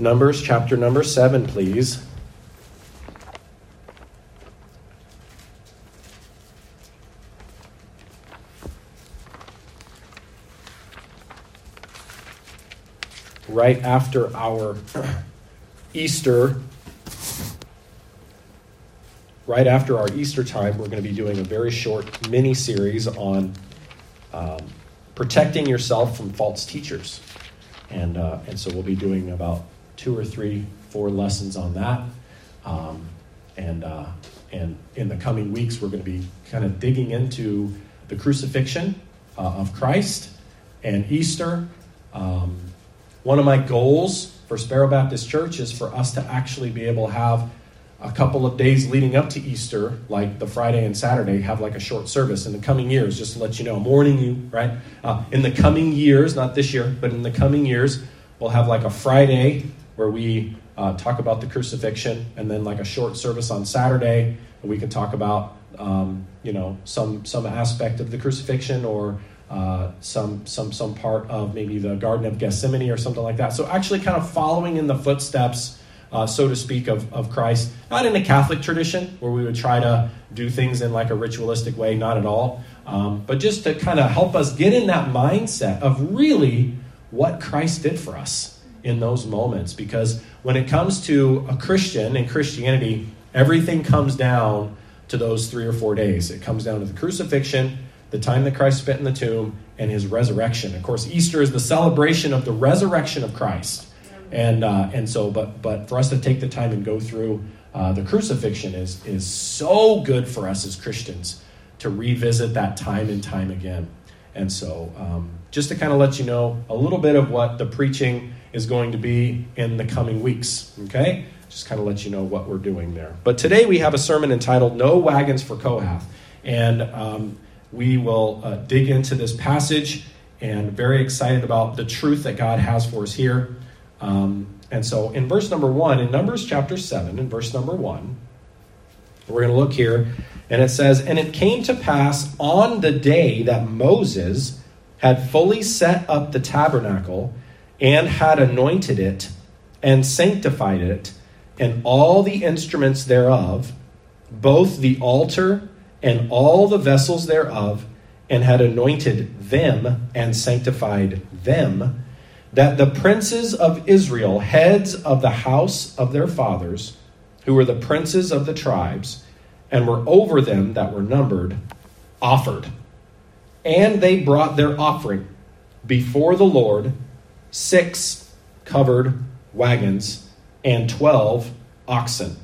Numbers chapter number 7, please. Right after our Easter, right after our Easter time, we're going to be doing a very short mini series on um, protecting yourself from false teachers. And, uh, and so we'll be doing about two or three, four lessons on that. Um, and, uh, and in the coming weeks, we're going to be kind of digging into the crucifixion uh, of Christ and Easter. Um, one of my goals for Sparrow Baptist Church is for us to actually be able to have a couple of days leading up to Easter, like the Friday and Saturday, have like a short service in the coming years, just to let you know. I'm warning you, right? Uh, in the coming years, not this year, but in the coming years, we'll have like a Friday where we uh, talk about the crucifixion, and then like a short service on Saturday, we can talk about um, you know some some aspect of the crucifixion or uh, some some some part of maybe the Garden of Gethsemane or something like that. So actually, kind of following in the footsteps uh, so to speak, of, of Christ. Not in the Catholic tradition where we would try to do things in like a ritualistic way, not at all. Um, but just to kind of help us get in that mindset of really what Christ did for us in those moments. Because when it comes to a Christian and Christianity, everything comes down to those three or four days. It comes down to the crucifixion, the time that Christ spent in the tomb, and his resurrection. Of course, Easter is the celebration of the resurrection of Christ. And, uh, and so, but, but for us to take the time and go through uh, the crucifixion is, is so good for us as Christians to revisit that time and time again. And so, um, just to kind of let you know a little bit of what the preaching is going to be in the coming weeks, okay? Just kind of let you know what we're doing there. But today we have a sermon entitled No Wagons for Kohath. And um, we will uh, dig into this passage and very excited about the truth that God has for us here. Um, and so in verse number one, in Numbers chapter 7, in verse number one, we're going to look here, and it says, And it came to pass on the day that Moses had fully set up the tabernacle and had anointed it and sanctified it and all the instruments thereof, both the altar and all the vessels thereof, and had anointed them and sanctified them that the princes of Israel, heads of the house of their fathers, who were the princes of the tribes, and were over them that were numbered, offered. And they brought their offering before the Lord six covered wagons and twelve oxen.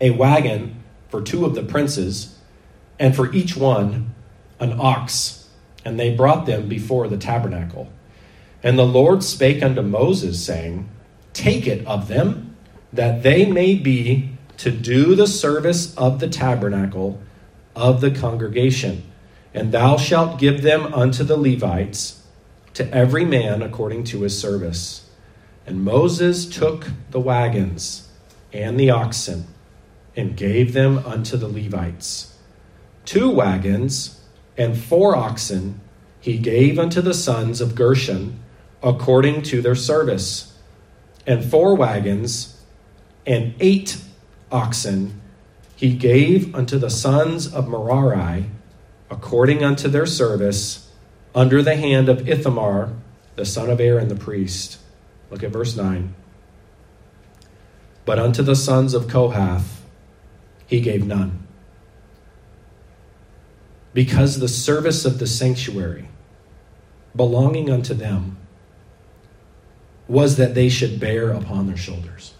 A wagon for two of the princes, and for each one an ox. And they brought them before the tabernacle. And the Lord spake unto Moses, saying, Take it of them, that they may be to do the service of the tabernacle of the congregation. And thou shalt give them unto the Levites, to every man according to his service. And Moses took the wagons and the oxen, and gave them unto the Levites. Two wagons and four oxen he gave unto the sons of Gershon according to their service, and four wagons and eight oxen he gave unto the sons of Merari according unto their service under the hand of Ithamar, the son of Aaron the priest. Look at verse 9. But unto the sons of Kohath he gave none. Because the service of the sanctuary belonging unto them was that they should bear upon their shoulders.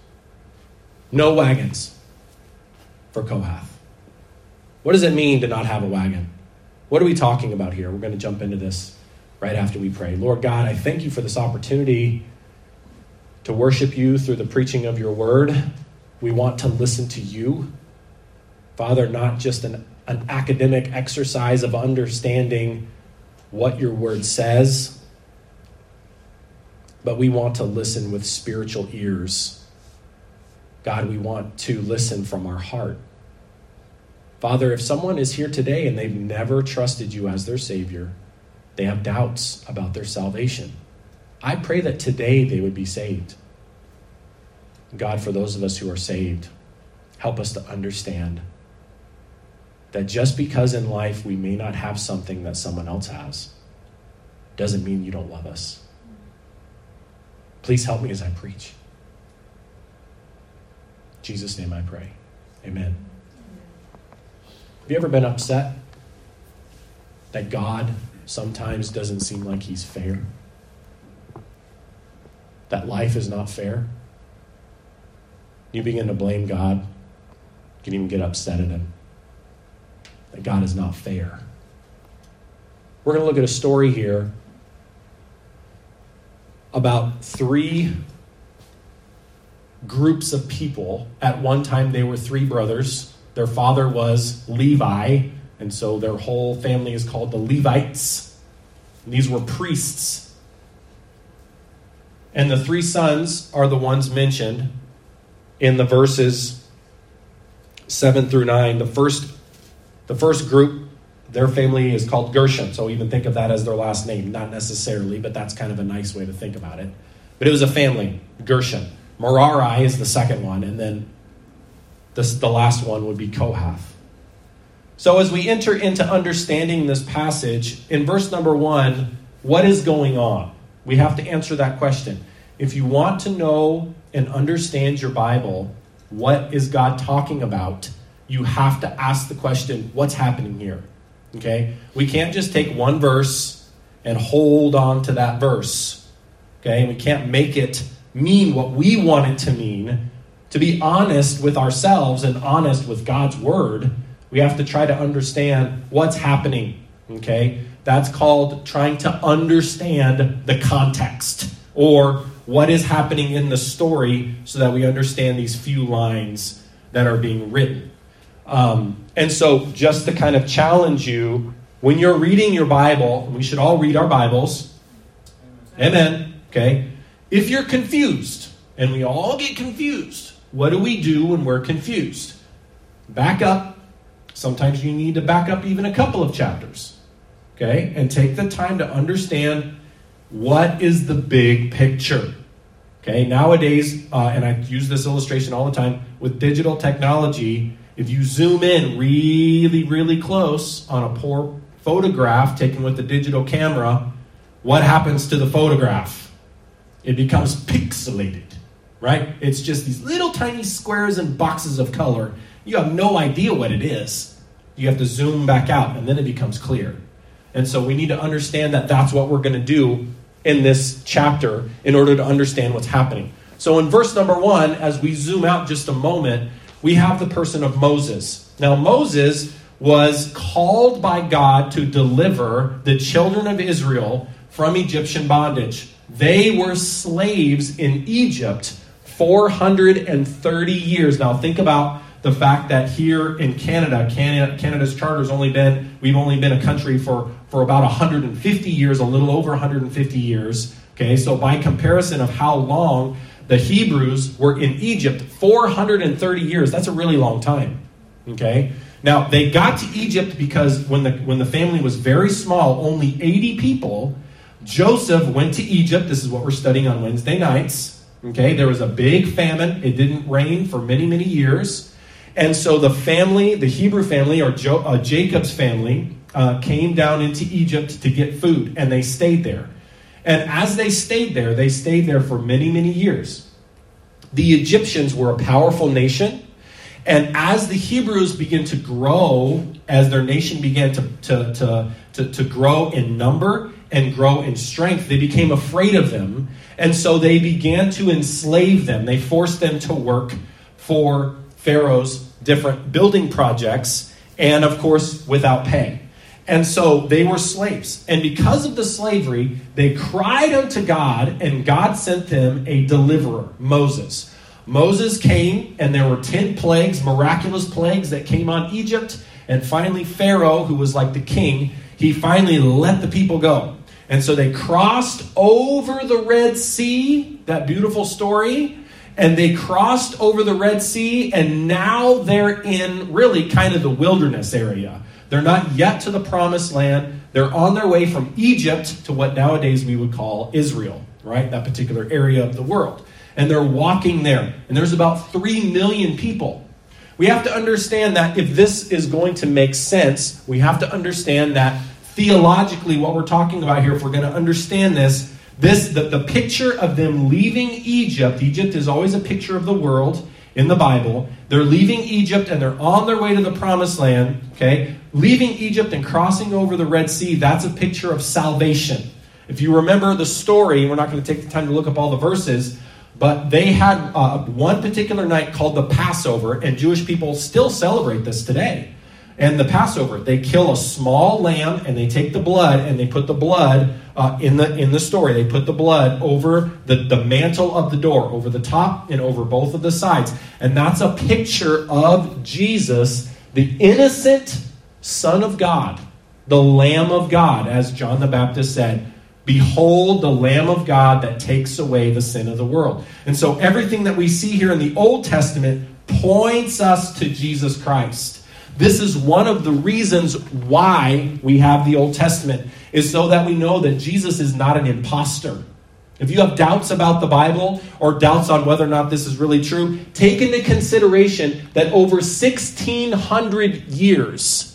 No wagons for Kohath. What does it mean to not have a wagon? What are we talking about here? We're going to jump into this right after we pray. Lord God, I thank you for this opportunity to worship you through the preaching of your word. We want to listen to you. Father, not just an, an academic exercise of understanding what your word says, but we want to listen with spiritual ears. God, we want to listen from our heart. Father, if someone is here today and they've never trusted you as their Savior, they have doubts about their salvation. I pray that today they would be saved. God, for those of us who are saved, help us to understand that just because in life we may not have something that someone else has, doesn't mean you don't love us. Please help me as I preach. In Jesus' name I pray. Amen. Have you ever been upset that God sometimes doesn't seem like He's fair? That life is not fair? You begin to blame God. You can even get upset at Him. That God is not fair. We're going to look at a story here about three groups of people. At one time, they were three brothers. Their father was Levi, and so their whole family is called the Levites. And these were priests. And the three sons are the ones mentioned in the verses 7 through 9. The first, the first group their family is called Gershon, so even think of that as their last name. Not necessarily, but that's kind of a nice way to think about it. But it was a family, Gershon. Merari is the second one, and then this, the last one would be Kohath. So as we enter into understanding this passage, in verse number one, what is going on? We have to answer that question. If you want to know and understand your Bible, what is God talking about? You have to ask the question, what's happening here? Okay? We can't just take one verse and hold on to that verse. Okay? We can't make it mean what we want it to mean. To be honest with ourselves and honest with God's word, we have to try to understand what's happening. Okay? That's called trying to understand the context or what is happening in the story so that we understand these few lines that are being written. Um, and so, just to kind of challenge you, when you're reading your Bible, we should all read our Bibles. Amen. Okay. If you're confused, and we all get confused, what do we do when we're confused? Back up. Sometimes you need to back up even a couple of chapters. Okay. And take the time to understand what is the big picture. Okay. Nowadays, uh, and I use this illustration all the time with digital technology if you zoom in really, really close on a poor photograph taken with a digital camera, what happens to the photograph? It becomes pixelated, right? It's just these little tiny squares and boxes of color. You have no idea what it is. You have to zoom back out, and then it becomes clear. And so we need to understand that that's what we're going to do in this chapter in order to understand what's happening. So in verse number one, as we zoom out just a moment, we have the person of Moses. Now, Moses was called by God to deliver the children of Israel from Egyptian bondage. They were slaves in Egypt 430 years. Now, think about the fact that here in Canada, Canada Canada's charter's only been, we've only been a country for, for about 150 years, a little over 150 years. Okay, so by comparison of how long the Hebrews were in Egypt 430 years. That's a really long time. Okay? Now, they got to Egypt because when the, when the family was very small, only 80 people, Joseph went to Egypt. This is what we're studying on Wednesday nights. Okay? There was a big famine. It didn't rain for many, many years. And so the family, the Hebrew family, or jo- uh, Jacob's family, uh, came down into Egypt to get food, and they stayed there. And as they stayed there, they stayed there for many, many years. The Egyptians were a powerful nation. And as the Hebrews began to grow, as their nation began to, to, to, to, to grow in number and grow in strength, they became afraid of them. And so they began to enslave them. They forced them to work for Pharaoh's different building projects, and of course, without pay. And so they were slaves. And because of the slavery, they cried unto God, and God sent them a deliverer, Moses. Moses came, and there were 10 plagues, miraculous plagues that came on Egypt. And finally, Pharaoh, who was like the king, he finally let the people go. And so they crossed over the Red Sea, that beautiful story, and they crossed over the Red Sea, and now they're in really kind of the wilderness area. They're not yet to the promised land. They're on their way from Egypt to what nowadays we would call Israel. right? That particular area of the world. And they're walking there. And there's about 3 million people. We have to understand that if this is going to make sense, we have to understand that theologically, what we're talking about here, if we're going to understand this, this the, the picture of them leaving Egypt, Egypt is always a picture of the world in the Bible. They're leaving Egypt and they're on their way to the promised land, okay? Leaving Egypt and crossing over the Red Sea, that's a picture of salvation. If you remember the story, we're not going to take the time to look up all the verses, but they had uh, one particular night called the Passover, and Jewish people still celebrate this today. And the Passover, they kill a small lamb and they take the blood and they put the blood uh, in the in the story. They put the blood over the, the mantle of the door, over the top and over both of the sides. And that's a picture of Jesus, the innocent Son of God, the Lamb of God, as John the Baptist said. Behold the Lamb of God that takes away the sin of the world. And so everything that we see here in the Old Testament points us to Jesus Christ. This is one of the reasons why we have the Old Testament, is so that we know that Jesus is not an impostor. If you have doubts about the Bible or doubts on whether or not this is really true, take into consideration that over 1600 years,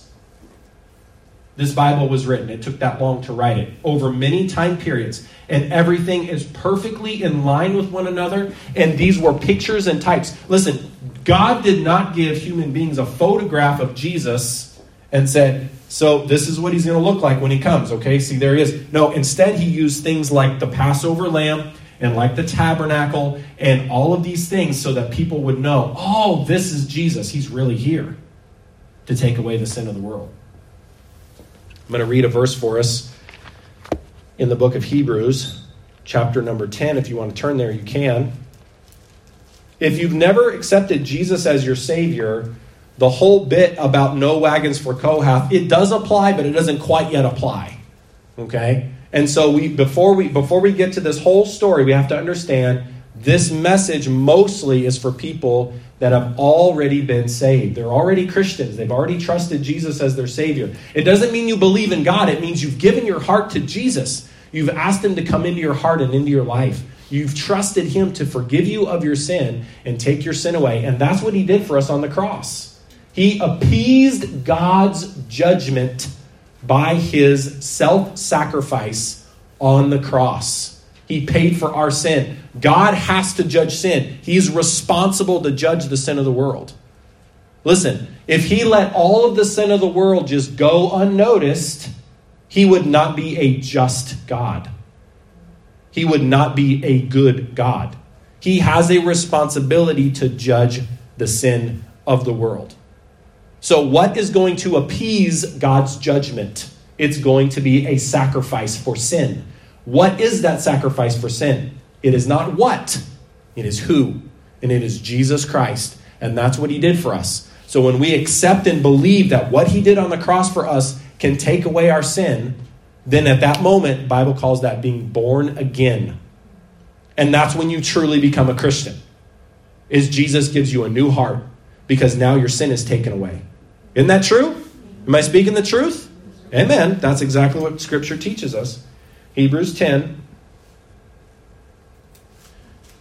this Bible was written. It took that long to write it over many time periods. And everything is perfectly in line with one another. And these were pictures and types. Listen, God did not give human beings a photograph of Jesus and said, so this is what he's going to look like when he comes, okay? See, there he is. No, instead, he used things like the Passover lamb and like the tabernacle and all of these things so that people would know, oh, this is Jesus. He's really here to take away the sin of the world. I'm going to read a verse for us in the book of Hebrews, chapter number 10. If you want to turn there, you can. If you've never accepted Jesus as your Savior, the whole bit about no wagons for Kohath, it does apply, but it doesn't quite yet apply. Okay? And so we before we before we get to this whole story, we have to understand this message mostly is for people that have already been saved. They're already Christians. They've already trusted Jesus as their Savior. It doesn't mean you believe in God, it means you've given your heart to Jesus. You've asked Him to come into your heart and into your life. You've trusted Him to forgive you of your sin and take your sin away. And that's what He did for us on the cross. He appeased God's judgment by His self sacrifice on the cross. He paid for our sin. God has to judge sin, He's responsible to judge the sin of the world. Listen, if He let all of the sin of the world just go unnoticed, He would not be a just God he would not be a good God. He has a responsibility to judge the sin of the world. So, what is going to appease God's judgment? It's going to be a sacrifice for sin. What is that sacrifice for sin? It is not what, it is who. And it is Jesus Christ. And that's what he did for us. So, when we accept and believe that what he did on the cross for us can take away our sin, then at that moment, Bible calls that being born again. And that's when you truly become a Christian. Is Jesus gives you a new heart because now your sin is taken away. Isn't that true? Am I speaking the truth? Amen. That's exactly what Scripture teaches us. Hebrews 10.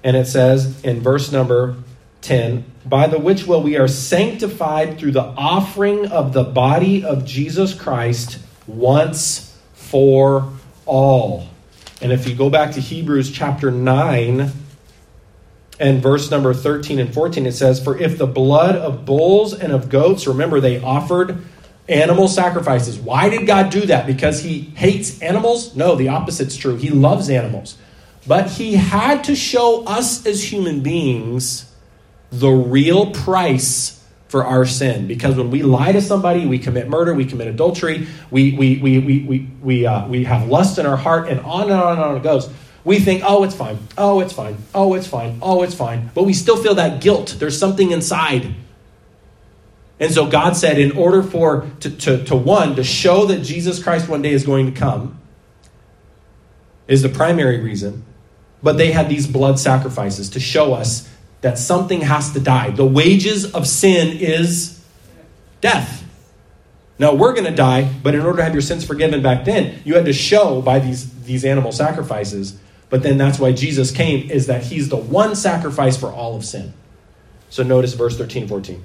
And it says in verse number 10 By the which will we are sanctified through the offering of the body of Jesus Christ once for all. And if you go back to Hebrews chapter 9 and verse number 13 and 14, it says, For if the blood of bulls and of goats, remember they offered animal sacrifices. Why did God do that? Because he hates animals? No, the opposite's true. He loves animals. But he had to show us as human beings the real price for our sin. Because when we lie to somebody, we commit murder, we commit adultery, we, we, we, we, we, we, uh, we have lust in our heart, and on and on and on it goes. We think, oh, it's fine. Oh, it's fine. Oh, it's fine. Oh, it's fine. But we still feel that guilt. There's something inside. And so God said, in order for, to, to, to one, to show that Jesus Christ one day is going to come, is the primary reason. But they had these blood sacrifices to show us that something has to die. The wages of sin is death. Now we're going to die, but in order to have your sins forgiven back then, you had to show by these, these animal sacrifices But then that's why Jesus came, is that he's the one sacrifice for all of sin. So notice verse 13 14.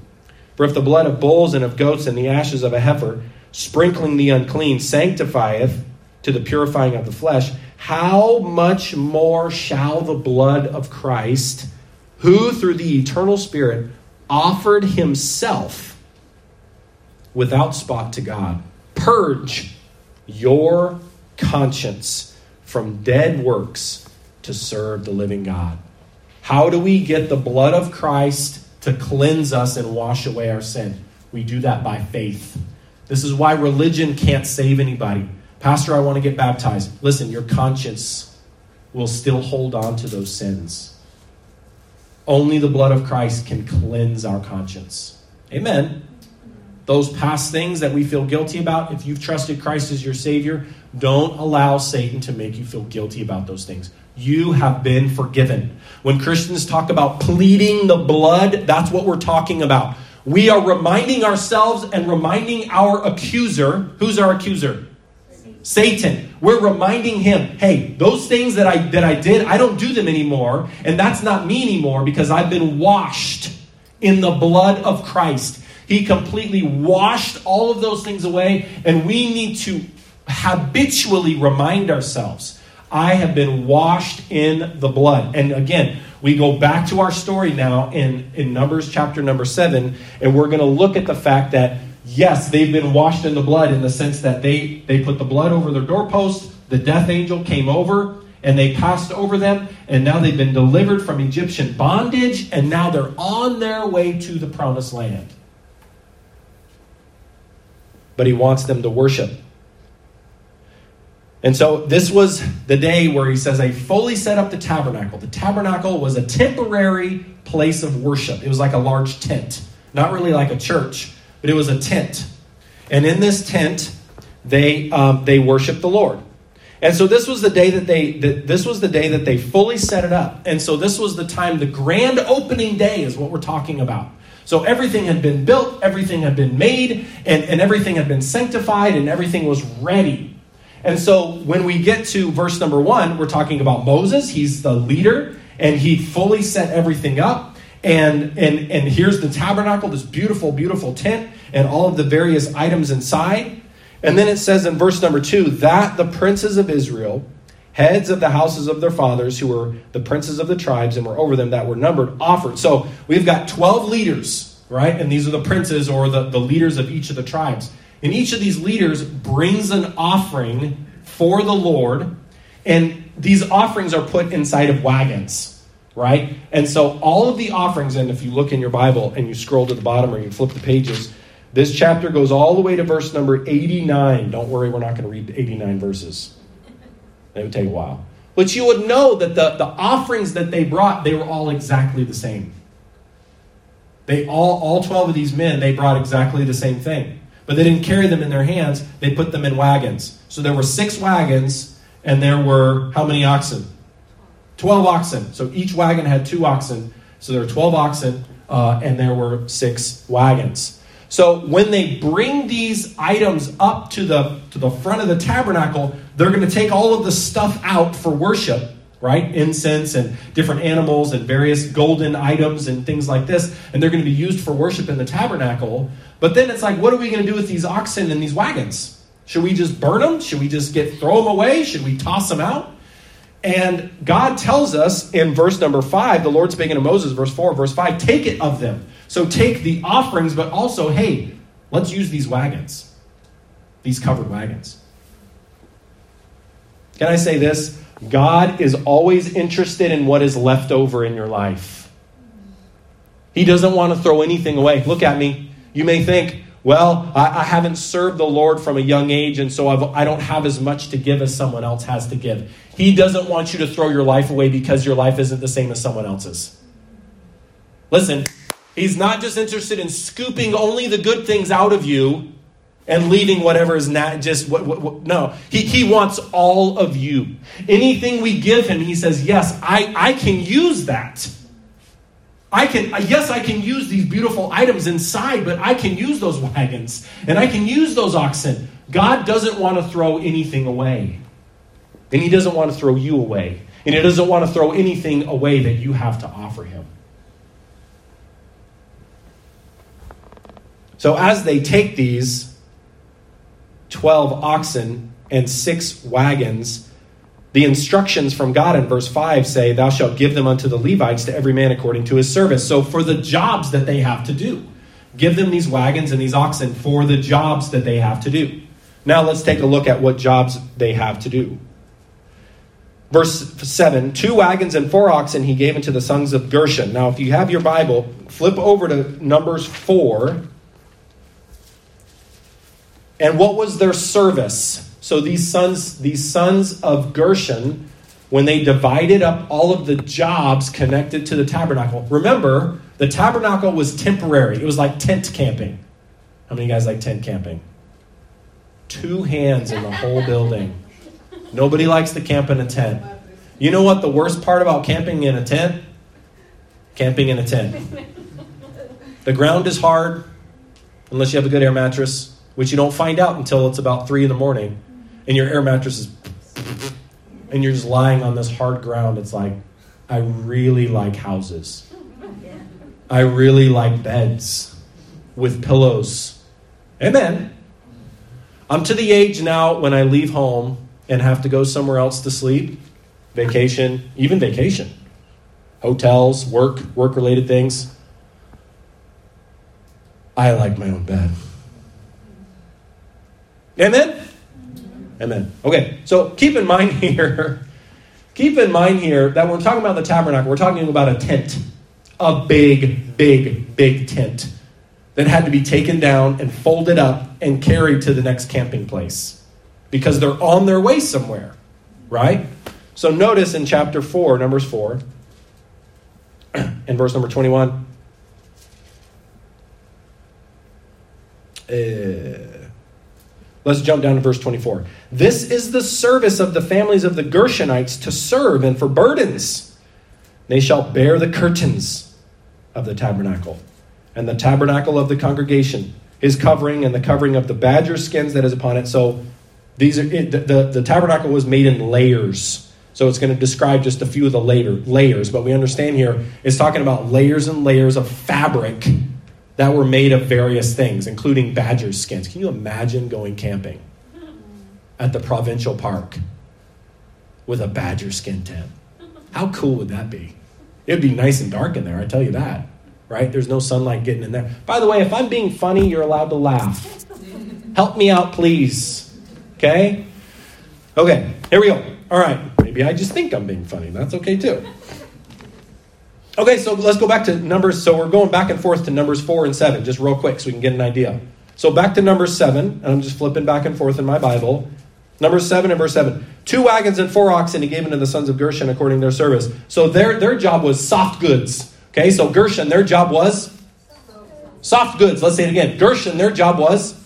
For if the blood of bulls and of goats and the ashes of a heifer, sprinkling the unclean, sanctifieth to the purifying of the flesh, how much more shall the blood of Christ, who through the eternal Spirit offered himself without spot to God, purge your conscience from dead works to serve the living God? How do we get the blood of Christ to cleanse us and wash away our sin? We do that by faith. This is why religion can't save anybody. Pastor, I want to get baptized. Listen, your conscience will still hold on to those sins. Only the blood of Christ can cleanse our conscience. Amen. Those past things that we feel guilty about, if you've trusted Christ as your Savior, don't allow Satan to make you feel guilty about those things. You have been forgiven. When Christians talk about pleading the blood, that's what we're talking about. We are reminding ourselves and reminding our accuser. Who's our accuser? Satan. We're reminding him, hey, those things that I that I did, I don't do them anymore, and that's not me anymore because I've been washed in the blood of Christ. He completely washed all of those things away, and we need to habitually remind ourselves, I have been washed in the blood. And again, we go back to our story now in, in Numbers chapter number seven, and we're going to look at the fact that, yes, they've been washed in the blood in the sense that they, they put the blood over their doorpost, the death angel came over, and they passed over them, and now they've been delivered from Egyptian bondage, and now they're on their way to the promised land. But he wants them to worship. And so this was the day where he says, I fully set up the tabernacle. The tabernacle was a temporary place of worship, it was like a large tent, not really like a church, but it was a tent. And in this tent, they, um, they worshiped the Lord. And so this was the day that they that this was the day that they fully set it up. And so this was the time the grand opening day is what we're talking about. So everything had been built, everything had been made, and, and everything had been sanctified, and everything was ready and so when we get to verse number one, we're talking about Moses. He's the leader, and he fully set everything up. And, and, and here's the tabernacle, this beautiful, beautiful tent, and all of the various items inside. And then it says in verse number two that the princes of Israel, heads of the houses of their fathers, who were the princes of the tribes and were over them that were numbered, offered. So we've got 12 leaders, right? And these are the princes or the, the leaders of each of the tribes. And each of these leaders brings an offering for the Lord, and these offerings are put inside of wagons, right? And so all of the offerings, and if you look in your Bible and you scroll to the bottom or you flip the pages, this chapter goes all the way to verse number 89. Don't worry, we're not going to read 89 verses. It would take a while. But you would know that the, the offerings that they brought, they were all exactly the same. They all, all 12 of these men, they brought exactly the same thing. But they didn't carry them in their hands, they put them in wagons. So there were six wagons, and there were how many oxen? 12 oxen. So each wagon had two oxen. So there were 12 oxen, uh, and there were six wagons. So when they bring these items up to the, to the front of the tabernacle, they're going to take all of the stuff out for worship right? Incense and different animals and various golden items and things like this. And they're going to be used for worship in the tabernacle. But then it's like, what are we going to do with these oxen and these wagons? Should we just burn them? Should we just get throw them away? Should we toss them out? And God tells us in verse number five, the Lord speaking to Moses, verse four, verse five, take it of them. So take the offerings, but also, hey, let's use these wagons, these covered wagons. Can I say this? God is always interested in what is left over in your life. He doesn't want to throw anything away. Look at me. You may think, well, I, I haven't served the Lord from a young age, and so I've, I do not have as much to give as someone else has to give. He doesn't want you to throw your life away because your life isn't the same as someone else's. Listen, He's not just interested in scooping only the good things out of you and leaving whatever is not just what, what, what, no. He, he wants all of you. Anything we give him he says yes i i can use that. I can uh, yes i can use these beautiful items inside but i can use those wagons and i can use those oxen. God doesn't want to throw anything away and he doesn't want to throw you away And he doesn't want to throw anything away that you have to offer him. So as they take these 12 oxen and six wagons, the instructions from God in verse 5 say, Thou shalt give them unto the Levites to every man according to his service. So, for the jobs that they have to do, give them these wagons and these oxen for the jobs that they have to do. Now, let's take a look at what jobs they have to do. Verse 7 Two wagons and four oxen he gave unto the sons of Gershon. Now, if you have your Bible, flip over to Numbers 4. And what was their service? So these sons, these sons of Gershon, when they divided up all of the jobs connected to the tabernacle, remember, the tabernacle was temporary. It was like tent camping. How many guys like tent camping? Two hands in the whole building. Nobody likes to camp in a tent. You know what the worst part about camping in a tent? Camping in a tent. The ground is hard, unless you have a good air mattress, which you don't find out until it's about 3 in the morning and your air mattress is and you're just lying on this hard ground. It's like i really like houses. I really like beds with pillows. Amen. I'm to the age now when i leave home and have to go somewhere else to sleep. Vacation even vacation. Hotels work work related things. I like my own bed amen Amen. Okay, so keep in mind here, keep in mind here that when we're talking about the tabernacle, we're talking about a tent, a big, big, big tent that had to be taken down and folded up and carried to the next camping place because they're on their way somewhere, right? So notice in chapter 4, Numbers 4, in verse number 21. Uh, Let's jump down to verse 24. This is the service of the families of the Gershonites to serve and for burdens. They shall bear the curtains of the tabernacle and the tabernacle of the congregation, his covering and the covering of the badger skins that is upon it. So these are the, the, the tabernacle was made in layers. So it's going to describe just a few of the later layers, but we understand here it's talking about layers and layers of fabric that were made of various things, including badger skins. Can you imagine going camping at the provincial park with a badger skin tent? How cool would that be? It'd be nice and dark in there, I tell you that. Right? There's no sunlight getting in there. By the way, if I'm being funny, you're allowed to laugh. Help me out, please. Okay? Okay, here we go. All right. Maybe I just think I'm being funny. That's okay too. Okay, so let's go back to Numbers. So we're going back and forth to Numbers 4 and 7, just real quick so we can get an idea. So back to Numbers 7, and I'm just flipping back and forth in my Bible. Numbers 7 and verse 7. Two wagons and four oxen he gave unto the sons of Gershon according to their service. So their, their job was soft goods. Okay, so Gershon, their job was soft goods. Let's say it again. Gershon, their job was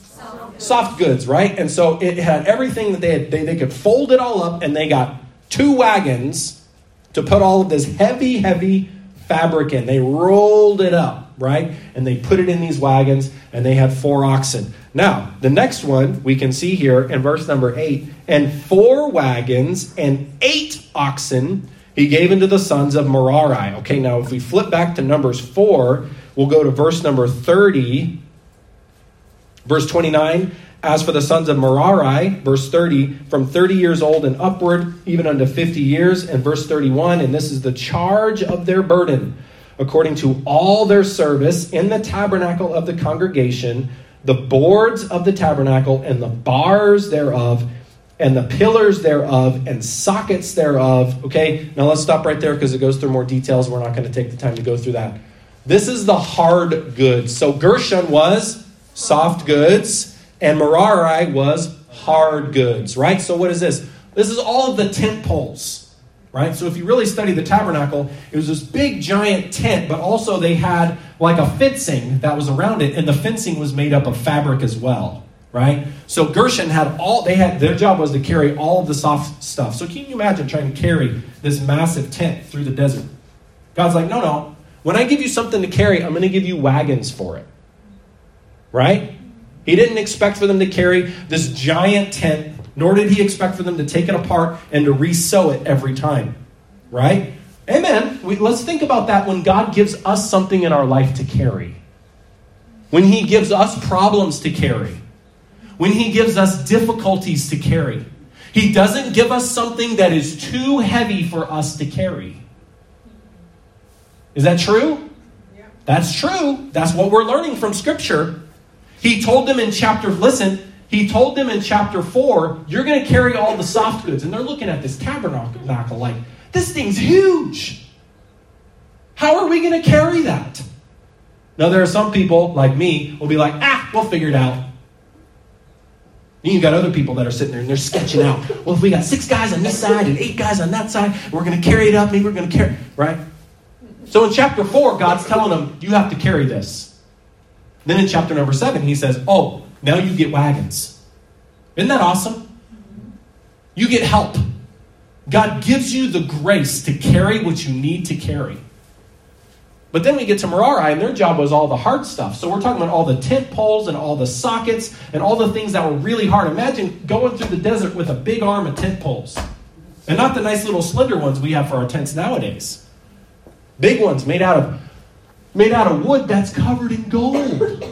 soft goods, right? And so it had everything that they had. They, they could fold it all up, and they got two wagons to put all of this heavy, heavy fabric in. They rolled it up, right? And they put it in these wagons, and they had four oxen. Now, the next one we can see here in verse number eight and four wagons and eight oxen he gave unto the sons of Merari. Okay, now if we flip back to Numbers 4, we'll go to verse number 30. Verse 29 as for the sons of Merari, verse 30, from 30 years old and upward, even unto 50 years, and verse 31, and this is the charge of their burden, according to all their service in the tabernacle of the congregation, the boards of the tabernacle, and the bars thereof, and the pillars thereof, and sockets thereof. Okay, now let's stop right there because it goes through more details. We're not going to take the time to go through that. This is the hard goods. So Gershon was soft goods and Merari was hard goods, right? So what is this? This is all of the tent poles, right? So if you really study the tabernacle, it was this big giant tent, but also they had like a fencing that was around it, and the fencing was made up of fabric as well, right? So Gershon had all they had their job was to carry all of the soft stuff. So can you imagine trying to carry this massive tent through the desert? God's like, no, no. When I give you something to carry, I'm going to give you wagons for it. Right? He didn't expect for them to carry this giant tent, nor did he expect for them to take it apart and to resew it every time. Right? Amen. We, let's think about that when God gives us something in our life to carry. When He gives us problems to carry. When He gives us difficulties to carry. He doesn't give us something that is too heavy for us to carry. Is that true? Yeah. That's true. That's what we're learning from Scripture. He told them in chapter, listen, he told them in chapter 4, you're going to carry all the soft goods. And they're looking at this tabernacle like, this thing's huge. How are we going to carry that? Now, there are some people like me will be like, ah, we'll figure it out. And you got other people that are sitting there and they're sketching out. Well, if we got six guys on this side and eight guys on that side, we're going to carry it up. Maybe we're going to carry, right? So in chapter 4, God's telling them, you have to carry this. Then in chapter number 7, he says, oh, now you get wagons. Isn't that awesome? You get help. God gives you the grace to carry what you need to carry. But then we get to Merari, and their job was all the hard stuff. So we're talking about all the tent poles and all the sockets and all the things that were really hard. Imagine going through the desert with a big arm of tent poles. And not the nice little slender ones we have for our tents nowadays. Big ones made out of made out of wood that's covered in gold.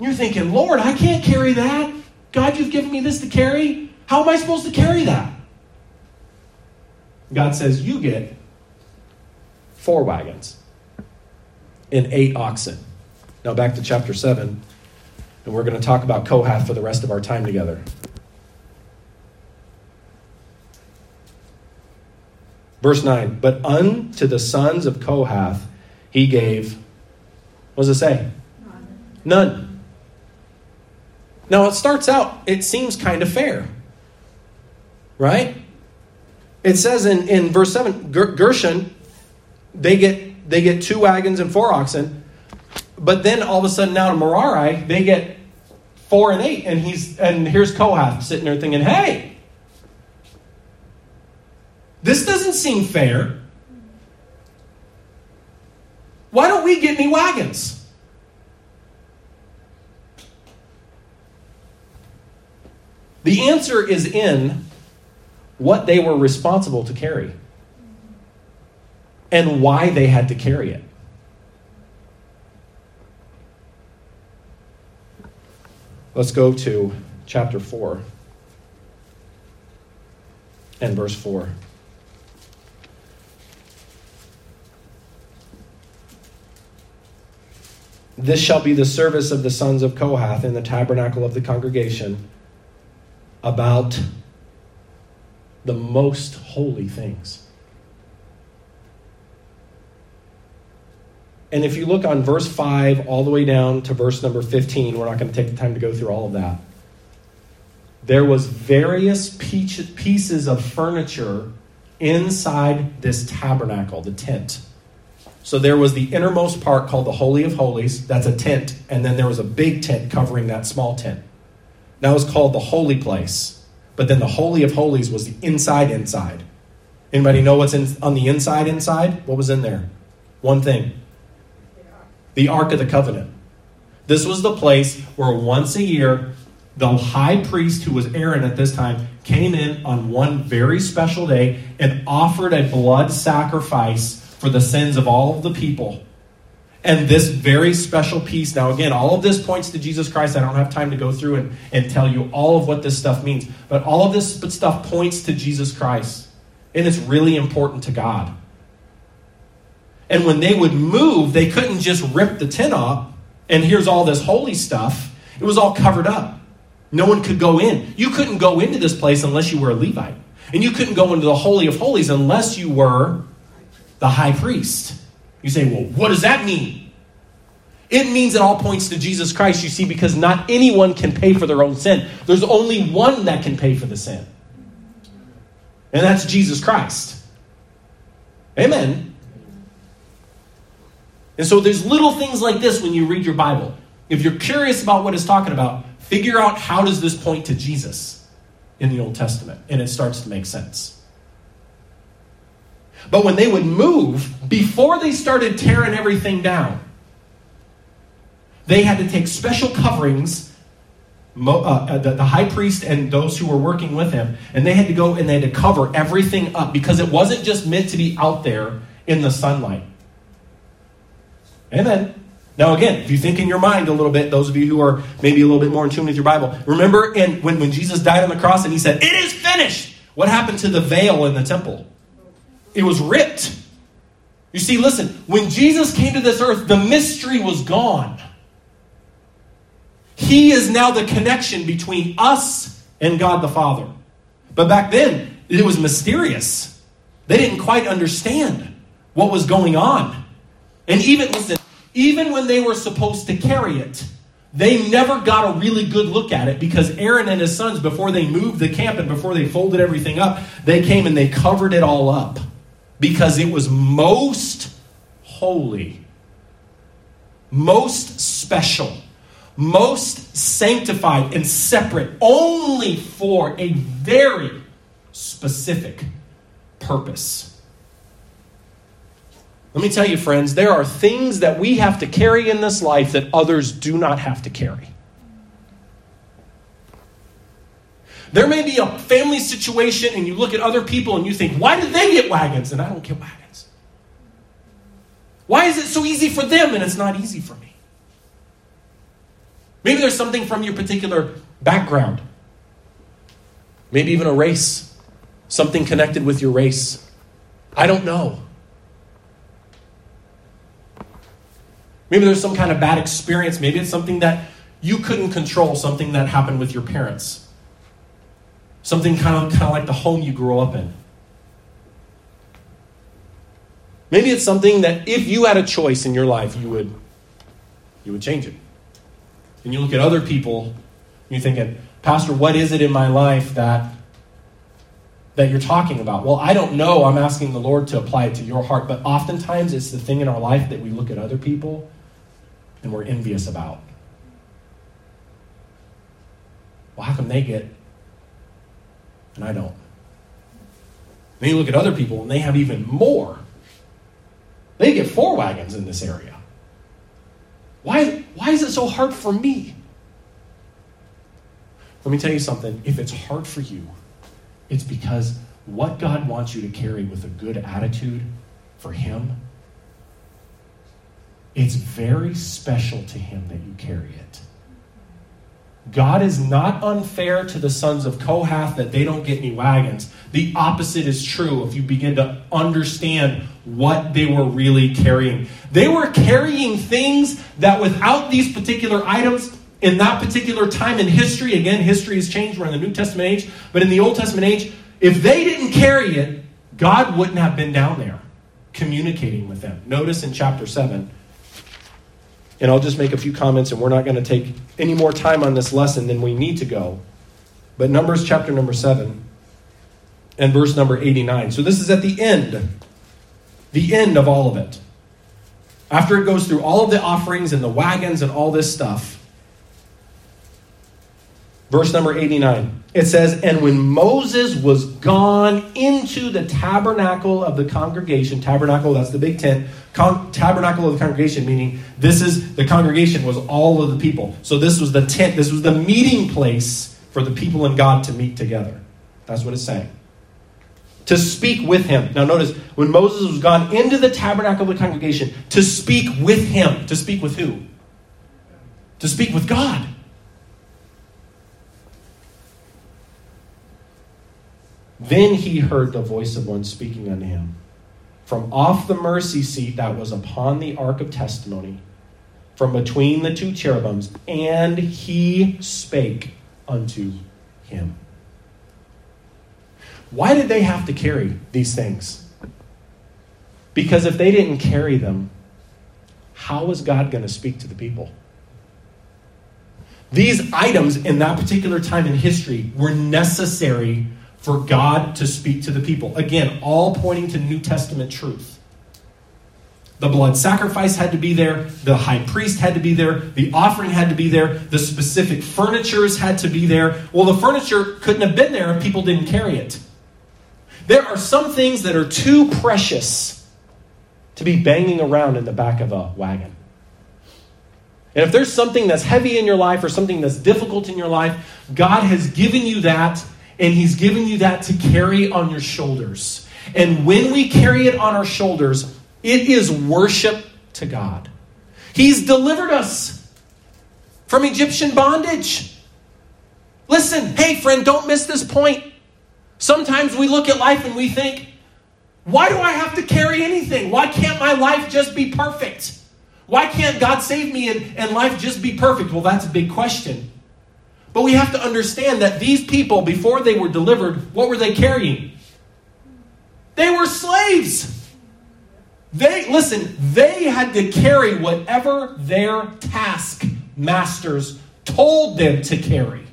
You're thinking, Lord, I can't carry that. God, you've given me this to carry. How am I supposed to carry that? God says, You get four wagons and eight oxen. Now, back to chapter 7, and we're going to talk about Kohath for the rest of our time together. Verse 9, but unto the sons of Kohath he gave, what does it say? None. Now it starts out, it seems kind of fair. Right? It says in, in verse 7, Gershon, they get they get two wagons and four oxen. But then all of a sudden now to Merari, they get four and eight. And he's and here's Kohath sitting there thinking, hey, this doesn't seem fair. Why don't we get any wagons? The answer is in what they were responsible to carry and why they had to carry it. Let's go to chapter 4 and verse 4. This shall be the service of the sons of Kohath in the tabernacle of the congregation about the most holy things. And if you look on verse 5 all the way down to verse number 15, we're not going to take the time to go through all of that. There was various pieces of furniture inside this tabernacle, the tent. So there was the innermost part called the Holy of Holies. That's a tent. And then there was a big tent covering that small tent. That was called the holy place. But then the Holy of Holies was the inside inside. Anybody know what's in, on the inside inside? What was in there? One thing the Ark of the Covenant. This was the place where once a year, the high priest, who was Aaron at this time, came in on one very special day and offered a blood sacrifice for the sins of all of the people. And this very special piece, now again, all of this points to Jesus Christ. I don't have time to go through and, and tell you all of what this stuff means, but all of this stuff points to Jesus Christ. And it's really important to God. And when they would move, they couldn't just rip the tent off and here's all this holy stuff. It was all covered up. No one could go in. You couldn't go into this place unless you were a Levite. And you couldn't go into the Holy of Holies unless you were the high priest. You say, well, what does that mean? It means it all points to Jesus Christ, you see, because not anyone can pay for their own sin. There's only one that can pay for the sin, and that's Jesus Christ. Amen. And so there's little things like this when you read your Bible. If you're curious about what it's talking about, figure out how does this point to Jesus in the Old Testament, and it starts to make sense. But when they would move, before they started tearing everything down, they had to take special coverings uh, the, the high priest and those who were working with him, and they had to go and they had to cover everything up because it wasn't just meant to be out there in the sunlight. Amen. Now, again, if you think in your mind a little bit, those of you who are maybe a little bit more in tune with your Bible, remember in, when, when Jesus died on the cross and he said, It is finished. What happened to the veil in the temple? It was ripped. You see, listen, when Jesus came to this earth, the mystery was gone. He is now the connection between us and God the Father. But back then, it was mysterious. They didn't quite understand what was going on. And even, listen, even when they were supposed to carry it, they never got a really good look at it because Aaron and his sons, before they moved the camp and before they folded everything up, they came and they covered it all up because it was most holy, most special most sanctified and separate only for a very specific purpose. Let me tell you, friends, there are things that we have to carry in this life that others do not have to carry. There may be a family situation, and you look at other people and you think, why did they get wagons and I don't get wagons? Why is it so easy for them and it's not easy for me? Maybe there's something from your particular background. Maybe even a race, something connected with your race. I don't know. Maybe there's some kind of bad experience. Maybe it's something that you couldn't control, something that happened with your parents. Something kind of, kind of like the home you grew up in. Maybe it's something that if you had a choice in your life, you would, you would change it and you look at other people, you're thinking, Pastor, what is it in my life that that you're talking about? Well, I don't know. I'm asking the Lord to apply it to your heart, but oftentimes it's the thing in our life that we look at other people and we're envious about. Well, how come they get and I don't? Then you look at other people and they have even more. They get four wagons in this area. Why, why is it so hard for me? Let me tell you something. If it's hard for you, it's because what God wants you to carry with a good attitude for Him, it's very special to Him that you carry it. God is not unfair to the sons of Kohath that they don't get any wagons. The opposite is true if you begin to understand what they were really carrying. They were carrying things that without these particular items, in that particular time in history, again, history has changed. We're in the New Testament age, but in the Old Testament age, if they didn't carry it, God wouldn't have been down there communicating with them. Notice in chapter 7, and I'll just make a few comments, and we're not going to take any more time on this lesson than we need to go. But Numbers chapter number 7 and verse number 89. So this is at the end, the end of all of it. After it goes through all of the offerings and the wagons and all this stuff, Verse number 89. It says, And when Moses was gone into the tabernacle of the congregation, tabernacle, that's the big tent, con- tabernacle of the congregation, meaning this is, the congregation was all of the people. So this was the tent, this was the meeting place for the people and God to meet together. That's what it's saying. To speak with him. Now notice, when Moses was gone into the tabernacle of the congregation, to speak with him. To speak with who? To speak with God. Then he heard the voice of one speaking unto him from off the mercy seat that was upon the ark of testimony, from between the two cherubims, and he spake unto him. Why did they have to carry these things? Because if they didn't carry them, how was God going to speak to the people? These items in that particular time in history were necessary for God to speak to the people. Again, all pointing to New Testament truth. The blood sacrifice had to be there. The high priest had to be there. The offering had to be there. The specific furnitures had to be there. Well, the furniture couldn't have been there if people didn't carry it. There are some things that are too precious to be banging around in the back of a wagon. And if there's something that's heavy in your life or something that's difficult in your life, God has given you that, and He's given you that to carry on your shoulders. And when we carry it on our shoulders, it is worship to God. He's delivered us from Egyptian bondage. Listen, hey, friend, don't miss this point. Sometimes we look at life and we think, why do I have to carry anything? Why can't my life just be perfect? Why can't God save me and, and life just be perfect? Well, that's a big question. But we have to understand that these people, before they were delivered, what were they carrying? They were slaves. They, listen, they had to carry whatever their task masters told them to carry.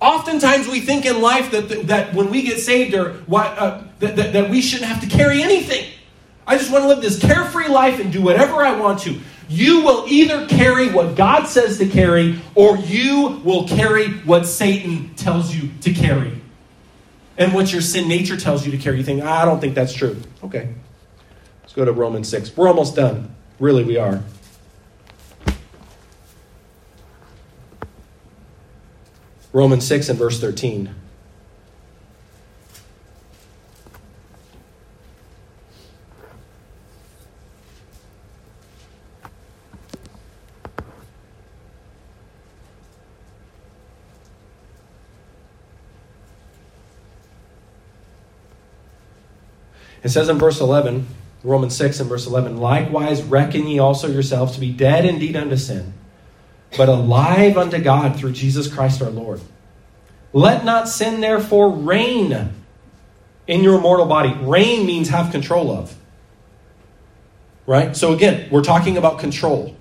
Oftentimes, we think in life that, that when we get saved, or uh, that, that, that we shouldn't have to carry anything. I just want to live this carefree life and do whatever I want to. You will either carry what God says to carry, or you will carry what Satan tells you to carry. And what your sin nature tells you to carry. You think, I don't think that's true. Okay. Let's go to Romans 6. We're almost done. Really, we are. Romans 6 and verse 13. It says in verse 11, Romans 6 and verse 11, likewise reckon ye also yourselves to be dead indeed unto sin but alive unto God through Jesus Christ our Lord. Let not sin therefore reign in your mortal body. Reign means have control of. Right? So again, we're talking about control.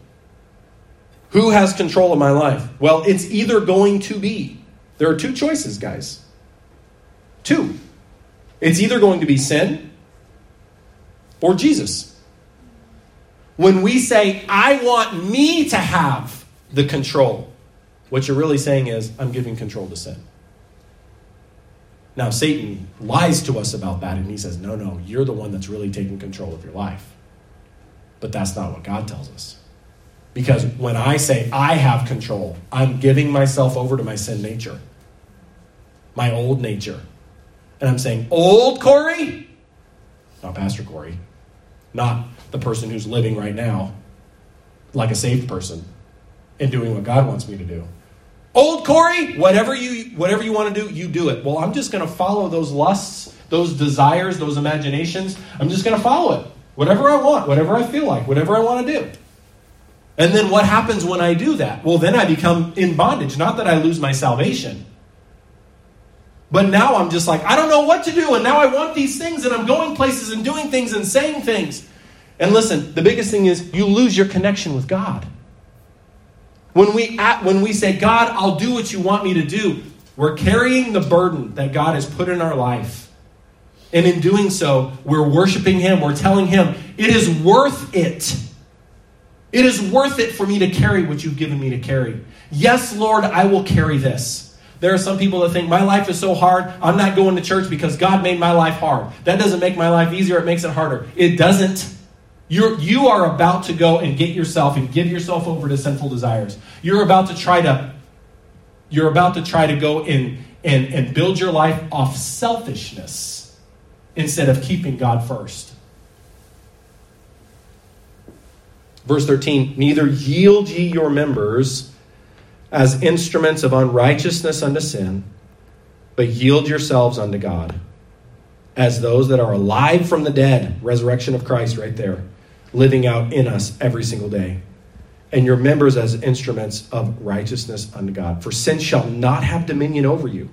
Who has control of my life? Well, it's either going to be, there are two choices, guys. Two. It's either going to be sin or Jesus. When we say, I want me to have the control. What you're really saying is, I'm giving control to sin. Now, Satan lies to us about that, and he says, No, no, you're the one that's really taking control of your life. But that's not what God tells us. Because when I say I have control, I'm giving myself over to my sin nature, my old nature. And I'm saying, Old Corey, not Pastor Corey, not the person who's living right now like a saved person and doing what God wants me to do. Old Corey, whatever you whatever you want to do, you do it. Well, I'm just going to follow those lusts, those desires, those imaginations. I'm just going to follow it. Whatever I want, whatever I feel like, whatever I want to do. And then what happens when I do that? Well, then I become in bondage. Not that I lose my salvation. But now I'm just like, I don't know what to do. And now I want these things. And I'm going places and doing things and saying things. And listen, the biggest thing is you lose your connection with God. When we, when we say, God, I'll do what you want me to do, we're carrying the burden that God has put in our life. And in doing so, we're worshiping Him. We're telling Him, it is worth it. It is worth it for me to carry what you've given me to carry. Yes, Lord, I will carry this. There are some people that think my life is so hard, I'm not going to church because God made my life hard. That doesn't make my life easier, it makes it harder. It doesn't. You're, you are about to go and get yourself and give yourself over to sinful desires. You're about to try to, you're about to try to go in and, and build your life off selfishness instead of keeping God first. Verse 13, neither yield ye your members as instruments of unrighteousness unto sin, but yield yourselves unto God as those that are alive from the dead. Resurrection of Christ right there living out in us every single day. And your members as instruments of righteousness unto God. For sin shall not have dominion over you,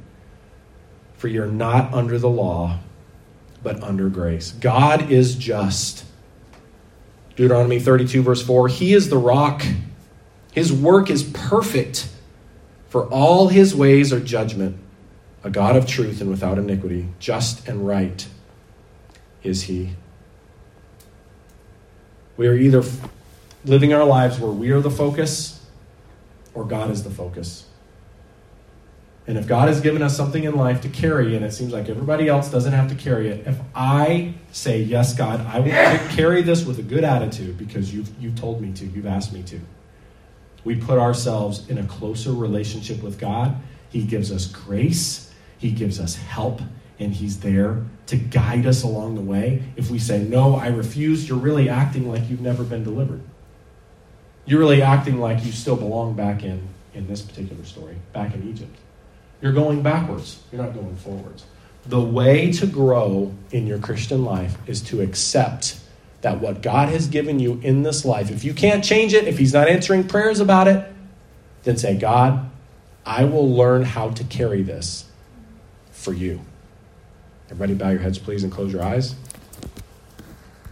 for you're not under the law, but under grace. God is just. Deuteronomy 32, verse 4 He is the rock, His work is perfect, for all His ways are judgment. A God of truth and without iniquity, just and right is He. We are either living our lives where we are the focus or God is the focus. And if God has given us something in life to carry, and it seems like everybody else doesn't have to carry it, if I say, Yes, God, I will carry this with a good attitude because you've, you've told me to, you've asked me to, we put ourselves in a closer relationship with God. He gives us grace, He gives us help, and He's there to guide us along the way. If we say, No, I refuse, you're really acting like you've never been delivered. You're really acting like you still belong back in, in this particular story, back in Egypt. You're going backwards, you're not going forwards. The way to grow in your Christian life is to accept that what God has given you in this life, if you can't change it, if He's not answering prayers about it, then say, God, I will learn how to carry this for you. Everybody, bow your heads, please, and close your eyes.